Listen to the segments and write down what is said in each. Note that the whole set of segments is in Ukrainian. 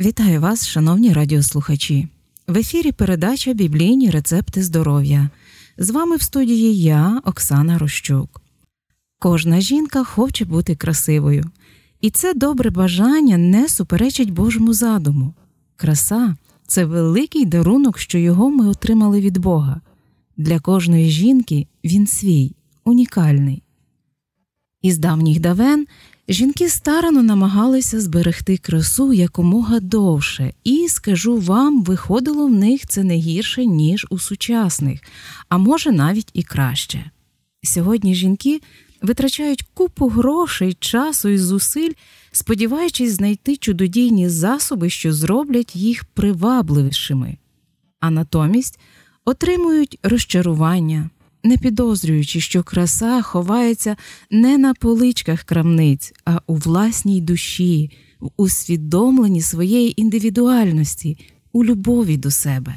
Вітаю вас, шановні радіослухачі. В ефірі передача Біблійні рецепти здоров'я. З вами в студії я, Оксана Рощук. Кожна жінка хоче бути красивою, і це добре бажання не суперечить Божому задуму. Краса це великий дарунок, що його ми отримали від Бога. Для кожної жінки він свій, унікальний. Із давніх давен Жінки старано намагалися зберегти красу якомога довше, і, скажу вам, виходило в них це не гірше, ніж у сучасних, а може навіть і краще. Сьогодні жінки витрачають купу грошей, часу і зусиль, сподіваючись знайти чудодійні засоби, що зроблять їх привабливішими, а натомість отримують розчарування не підозрюючи, що краса ховається не на поличках крамниць, а у власній душі, в усвідомленні своєї індивідуальності, у любові до себе.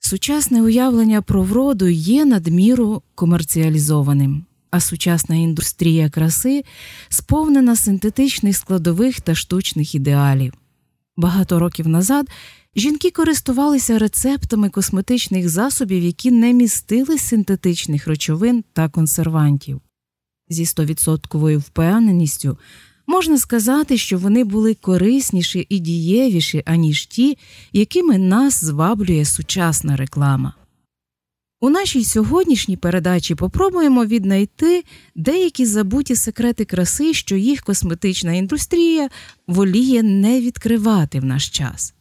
Сучасне уявлення про вроду є надміру комерціалізованим, а сучасна індустрія краси сповнена синтетичних складових та штучних ідеалів. Багато років назад Жінки користувалися рецептами косметичних засобів, які не містили синтетичних речовин та консервантів. Зі стовідсотковою впевненістю можна сказати, що вони були корисніші і дієвіші, аніж ті, якими нас зваблює сучасна реклама. У нашій сьогоднішній передачі попробуємо віднайти деякі забуті секрети краси, що їх косметична індустрія воліє не відкривати в наш час.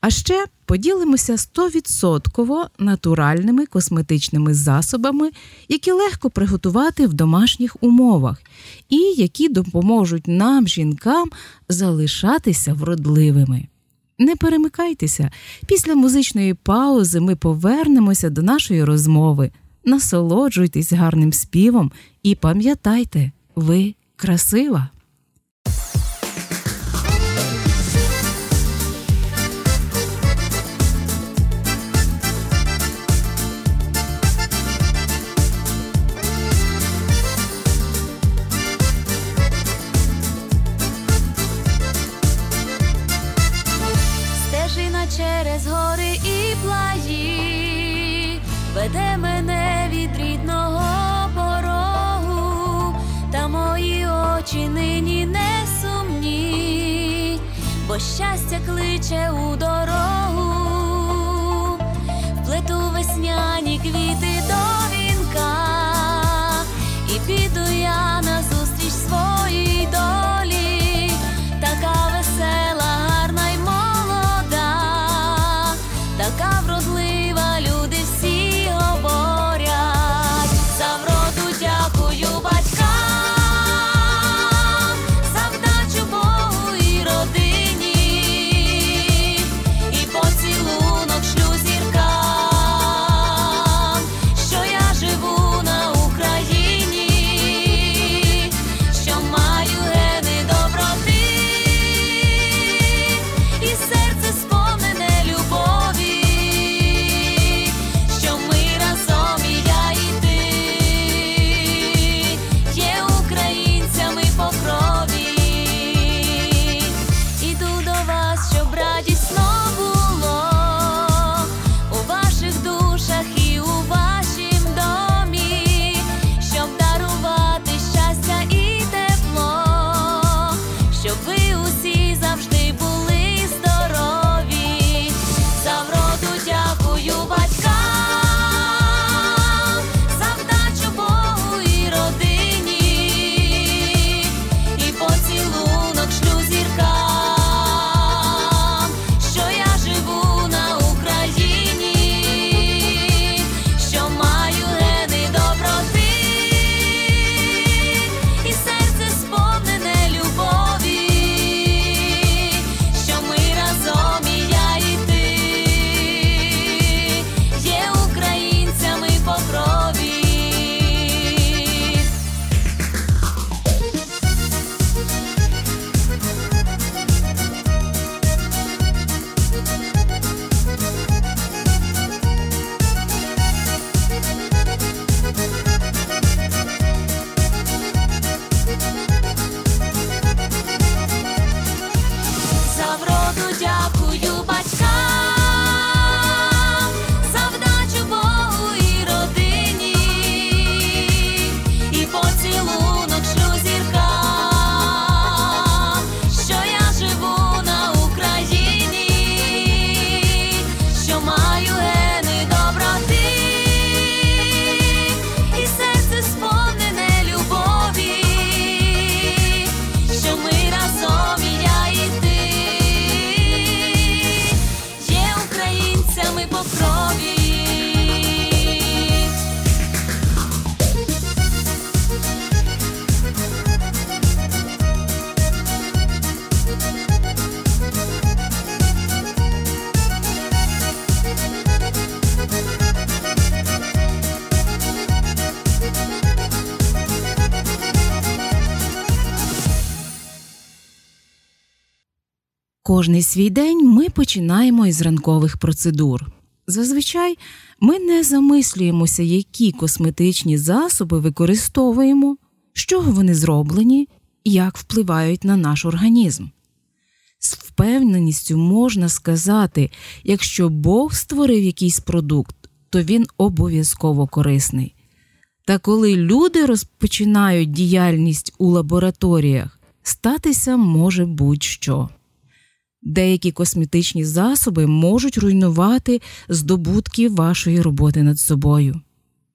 А ще поділимося 100% натуральними косметичними засобами, які легко приготувати в домашніх умовах, і які допоможуть нам, жінкам, залишатися вродливими. Не перемикайтеся, після музичної паузи ми повернемося до нашої розмови. Насолоджуйтесь гарним співом і пам'ятайте, ви красива! Кличе у дорогу, плету весняні квіти Кожний свій день ми починаємо із ранкових процедур. Зазвичай ми не замислюємося, які косметичні засоби використовуємо, з чого вони зроблені і як впливають на наш організм. З впевненістю можна сказати, якщо Бог створив якийсь продукт, то він обов'язково корисний. Та коли люди розпочинають діяльність у лабораторіях, статися може будь-що. Деякі косметичні засоби можуть руйнувати здобутки вашої роботи над собою.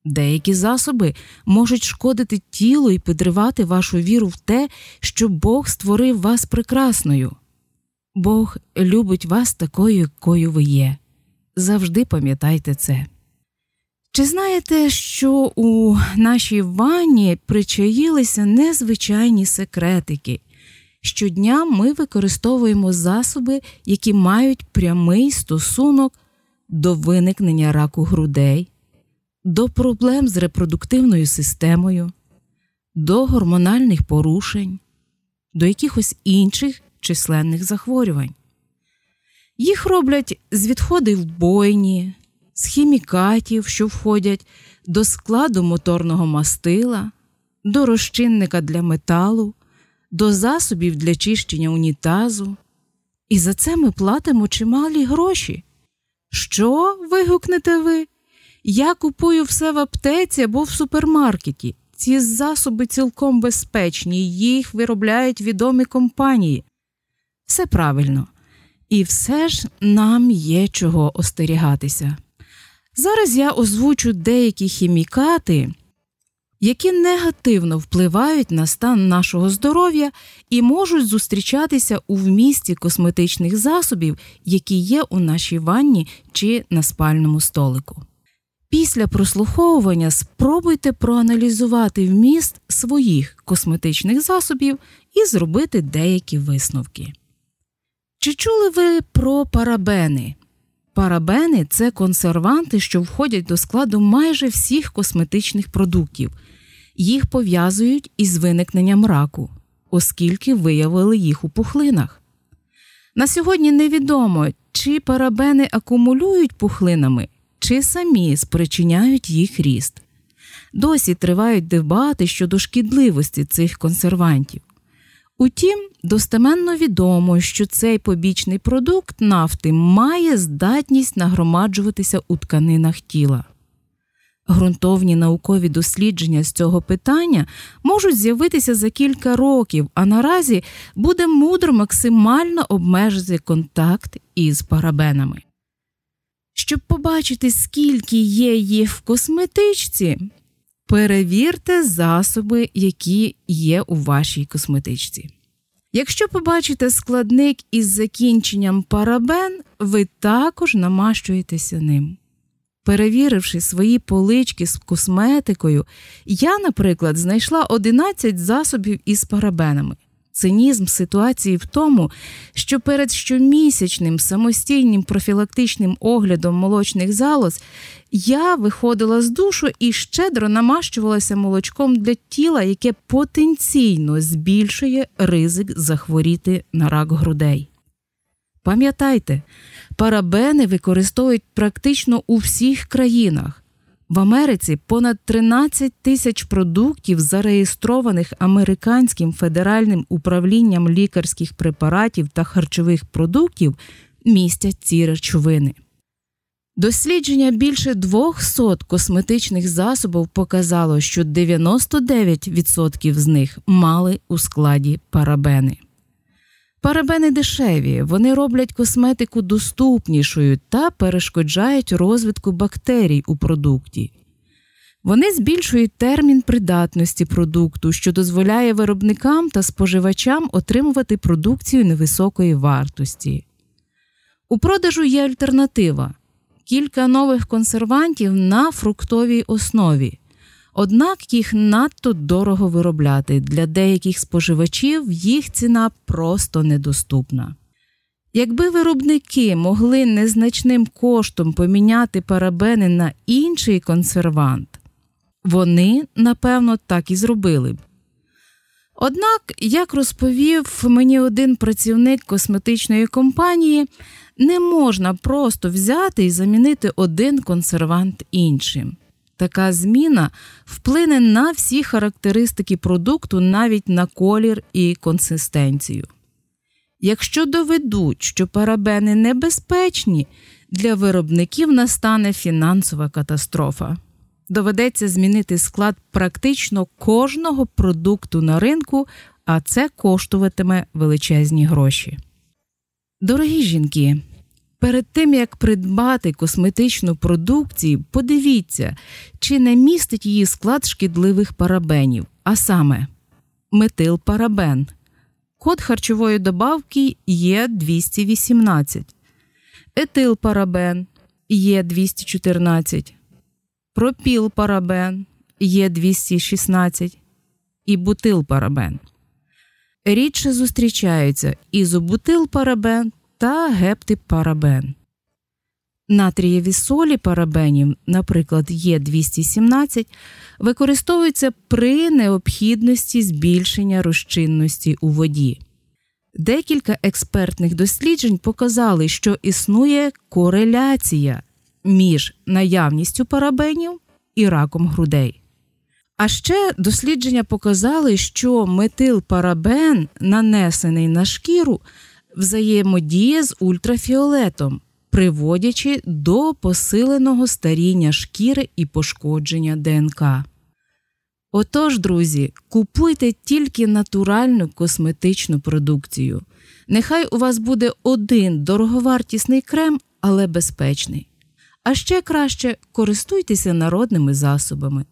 Деякі засоби можуть шкодити тілу і підривати вашу віру в те, що Бог створив вас прекрасною. Бог любить вас такою, якою ви є. Завжди пам'ятайте це. Чи знаєте, що у нашій ванні причаїлися незвичайні секретики? Щодня ми використовуємо засоби, які мають прямий стосунок до виникнення раку грудей, до проблем з репродуктивною системою, до гормональних порушень, до якихось інших численних захворювань. Їх роблять з відходів бойні, з хімікатів, що входять до складу моторного мастила, до розчинника для металу, до засобів для чищення унітазу. І за це ми платимо чималі гроші. Що? вигукнете ви? Я купую все в аптеці або в супермаркеті. Ці засоби цілком безпечні, їх виробляють відомі компанії. Все правильно. І все ж нам є чого остерігатися. Зараз я озвучу деякі хімікати, які негативно впливають на стан нашого здоров'я і можуть зустрічатися у вмісті косметичних засобів, які є у нашій ванні чи на спальному столику. Після прослуховування спробуйте проаналізувати вміст своїх косметичних засобів і зробити деякі висновки. Чи чули ви про парабени? Парабени це консерванти, що входять до складу майже всіх косметичних продуктів. Їх пов'язують із виникненням раку, оскільки виявили їх у пухлинах. На сьогодні невідомо, чи парабени акумулюють пухлинами, чи самі спричиняють їх ріст. Досі тривають дебати щодо шкідливості цих консервантів. Утім, достеменно відомо, що цей побічний продукт нафти має здатність нагромаджуватися у тканинах тіла. Грунтовні наукові дослідження з цього питання можуть з'явитися за кілька років, а наразі буде мудро максимально обмежити контакт із парабенами. Щоб побачити, скільки є їх в косметичці, перевірте засоби, які є у вашій косметичці. Якщо побачите складник із закінченням парабен, ви також намащуєтеся ним. Перевіривши свої полички з косметикою, я, наприклад, знайшла 11 засобів із парабенами. Цинізм ситуації в тому, що перед щомісячним самостійним профілактичним оглядом молочних залоз я виходила з душу і щедро намащувалася молочком для тіла, яке потенційно збільшує ризик захворіти на рак грудей. Пам'ятайте, парабени використовують практично у всіх країнах. В Америці понад 13 тисяч продуктів, зареєстрованих американським федеральним управлінням лікарських препаратів та харчових продуктів, містять ці речовини. Дослідження більше 200 косметичних засобів показало, що 99% з них мали у складі парабени. Парабени дешеві, вони роблять косметику доступнішою та перешкоджають розвитку бактерій у продукті. Вони збільшують термін придатності продукту, що дозволяє виробникам та споживачам отримувати продукцію невисокої вартості. У продажу є альтернатива кілька нових консервантів на фруктовій основі. Однак їх надто дорого виробляти для деяких споживачів їх ціна просто недоступна. Якби виробники могли незначним коштом поміняти парабени на інший консервант, вони, напевно, так і зробили б. Однак, як розповів мені один працівник косметичної компанії, не можна просто взяти і замінити один консервант іншим. Така зміна вплине на всі характеристики продукту, навіть на колір і консистенцію. Якщо доведуть, що парабени небезпечні, для виробників настане фінансова катастрофа. Доведеться змінити склад практично кожного продукту на ринку, а це коштуватиме величезні гроші. Дорогі жінки, перед тим як придбати косметичну продукцію, подивіться, чи не містить її склад шкідливих парабенів, а саме метилпарабен. Код харчової добавки є 218, етилпарабен є 214, пропілпарабен є 216 і бутилпарабен. Рідше зустрічаються ізобутилпарабен та гептипарабен. Натрієві солі парабенів, наприклад, Є217, використовуються при необхідності збільшення розчинності у воді. Декілька експертних досліджень показали, що існує кореляція між наявністю парабенів і раком грудей. А ще дослідження показали, що метилпарабен, нанесений на шкіру, взаємодіє з ультрафіолетом, приводячи до посиленого старіння шкіри і пошкодження ДНК. Отож, друзі, купуйте тільки натуральну косметичну продукцію. Нехай у вас буде один дороговартісний крем, але безпечний. А ще краще користуйтеся народними засобами.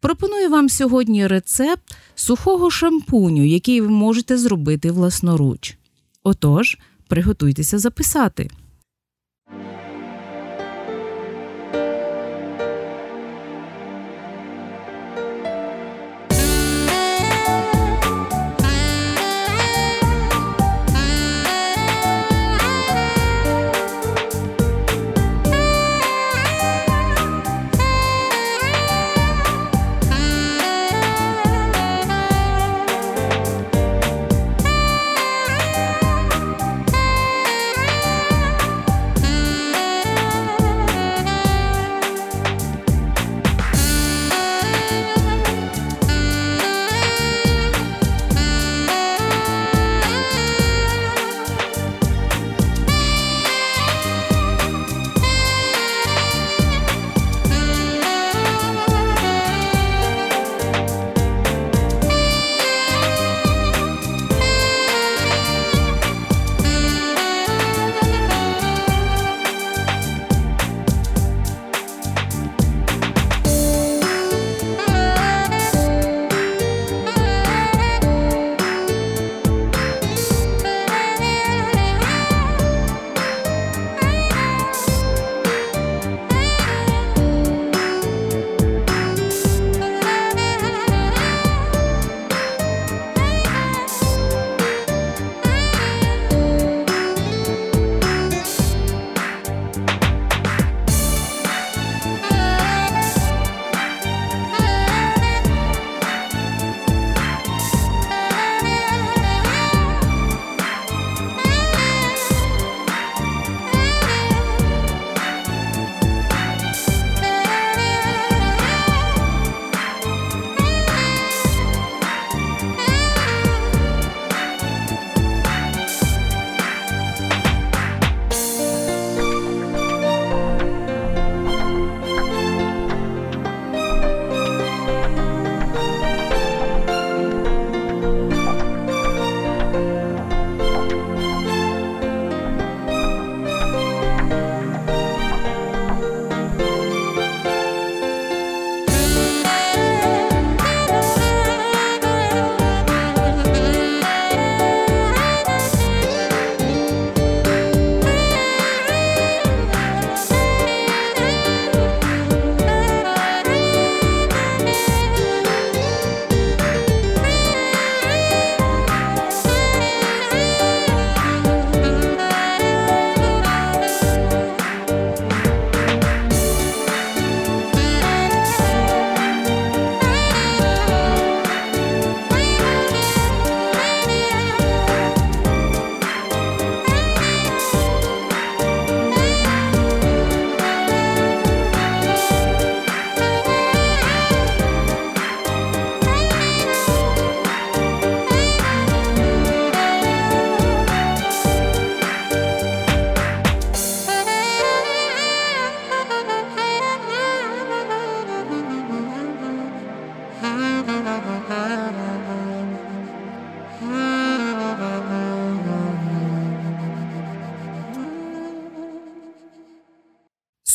Пропоную вам сьогодні рецепт сухого шампуню, який ви можете зробити власноруч. Отож, приготуйтеся записати.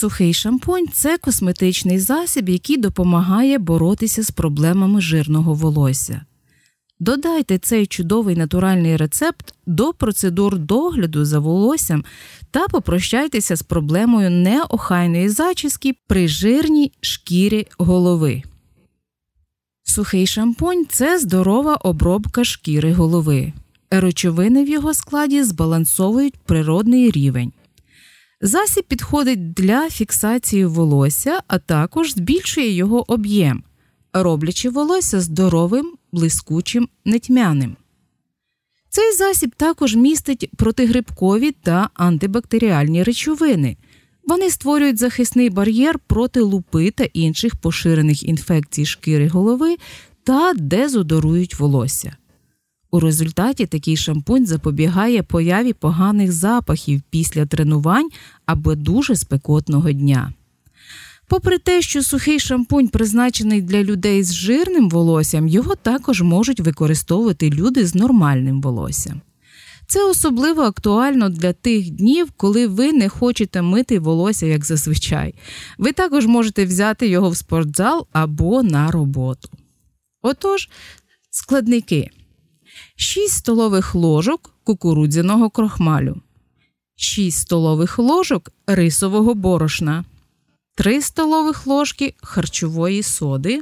Сухий шампунь це косметичний засіб, який допомагає боротися з проблемами жирного волосся. Додайте цей чудовий натуральний рецепт до процедур догляду за волоссям та попрощайтеся з проблемою неохайної зачіски при жирній шкірі голови. Сухий шампунь це здорова обробка шкіри голови. Речовини в його складі збалансовують природний рівень. Засіб підходить для фіксації волосся, а також збільшує його об'єм, роблячи волосся здоровим, блискучим, нетьмяним. Цей засіб також містить протигрибкові та антибактеріальні речовини. Вони створюють захисний бар'єр проти лупи та інших поширених інфекцій шкіри голови та дезодорують волосся. У результаті такий шампунь запобігає появі поганих запахів після тренувань або дуже спекотного дня. Попри те, що сухий шампунь призначений для людей з жирним волоссям, його також можуть використовувати люди з нормальним волоссям. Це особливо актуально для тих днів, коли ви не хочете мити волосся як зазвичай. Ви також можете взяти його в спортзал або на роботу. Отож, складники: 6 столових ложок кукурудзяного крохмалю, 6 столових ложок рисового борошна, 3 столових ложки харчової соди,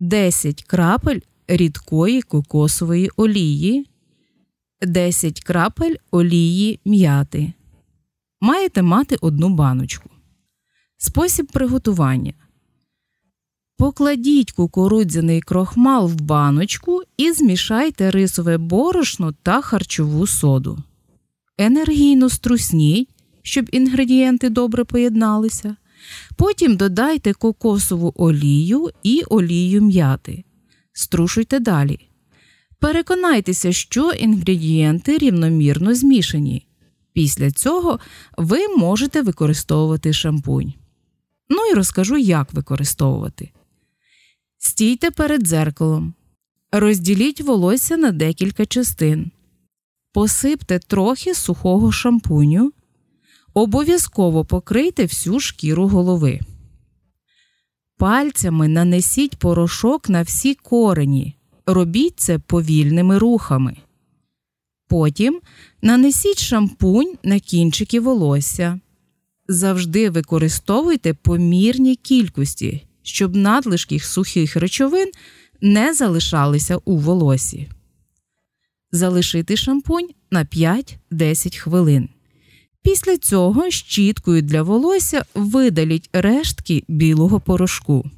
10 крапель рідкої кокосової олії. 10 крапель олії м'яти. Маєте мати одну баночку. Спосіб приготування. Покладіть кукурудзяний крохмал в баночку і змішайте рисове борошно та харчову соду. Енергійно струсніть, щоб інгредієнти добре поєдналися. Потім додайте кокосову олію і олію м'яти. Струшуйте далі. Переконайтеся, що інгредієнти рівномірно змішані. Після цього ви можете використовувати шампунь. Ну і розкажу, як використовувати. Стійте перед дзеркалом. Розділіть волосся на декілька частин. Посипте трохи сухого шампуню. Обов'язково покрийте всю шкіру голови. Пальцями нанесіть порошок на всі корені. Робіть це повільними рухами. Потім нанесіть шампунь на кінчики волосся. Завжди використовуйте помірні кількості, щоб надлишки сухих речовин не залишалися у волосі. Залишити шампунь на 5-10 хвилин. Після цього щіткою для волосся видаліть рештки білого порошку.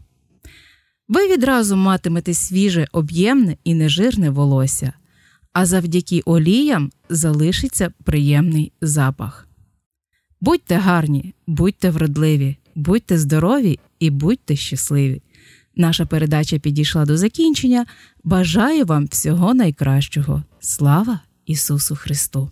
Ви відразу матимете свіже, об'ємне і нежирне волосся, а завдяки оліям залишиться приємний запах. Будьте гарні, будьте вродливі, будьте здорові і будьте щасливі. Наша передача підійшла до закінчення. Бажаю вам всього найкращого. Слава Ісусу Христу!